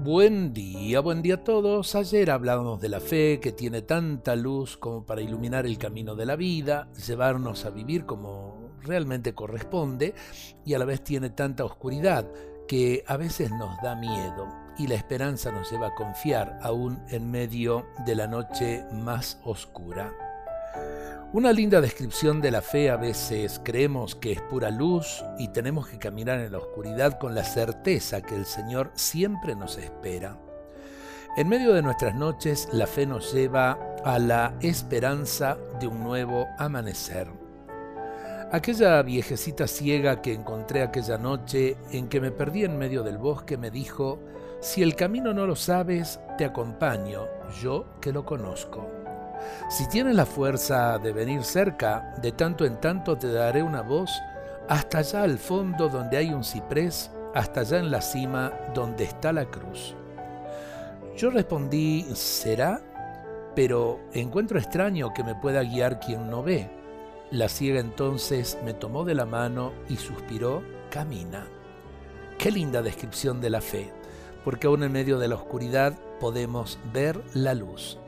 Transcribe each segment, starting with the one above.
Buen día, buen día a todos. Ayer hablábamos de la fe que tiene tanta luz como para iluminar el camino de la vida, llevarnos a vivir como realmente corresponde y a la vez tiene tanta oscuridad que a veces nos da miedo y la esperanza nos lleva a confiar aún en medio de la noche más oscura. Una linda descripción de la fe a veces creemos que es pura luz y tenemos que caminar en la oscuridad con la certeza que el Señor siempre nos espera. En medio de nuestras noches la fe nos lleva a la esperanza de un nuevo amanecer. Aquella viejecita ciega que encontré aquella noche en que me perdí en medio del bosque me dijo, si el camino no lo sabes, te acompaño, yo que lo conozco. Si tienes la fuerza de venir cerca, de tanto en tanto te daré una voz, hasta allá al fondo donde hay un ciprés, hasta allá en la cima donde está la cruz. Yo respondí, ¿será? Pero encuentro extraño que me pueda guiar quien no ve. La ciega entonces me tomó de la mano y suspiró, camina. Qué linda descripción de la fe, porque aún en medio de la oscuridad podemos ver la luz.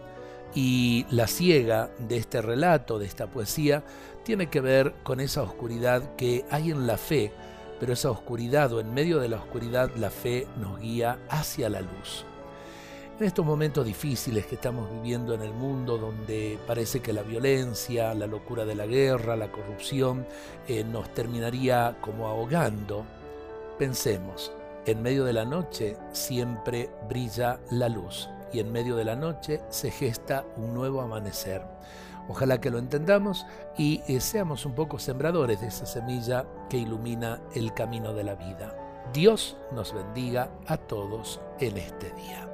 Y la ciega de este relato, de esta poesía, tiene que ver con esa oscuridad que hay en la fe, pero esa oscuridad o en medio de la oscuridad la fe nos guía hacia la luz. En estos momentos difíciles que estamos viviendo en el mundo, donde parece que la violencia, la locura de la guerra, la corrupción eh, nos terminaría como ahogando, pensemos, en medio de la noche siempre brilla la luz y en medio de la noche se gesta un nuevo amanecer. Ojalá que lo entendamos y eh, seamos un poco sembradores de esa semilla que ilumina el camino de la vida. Dios nos bendiga a todos en este día.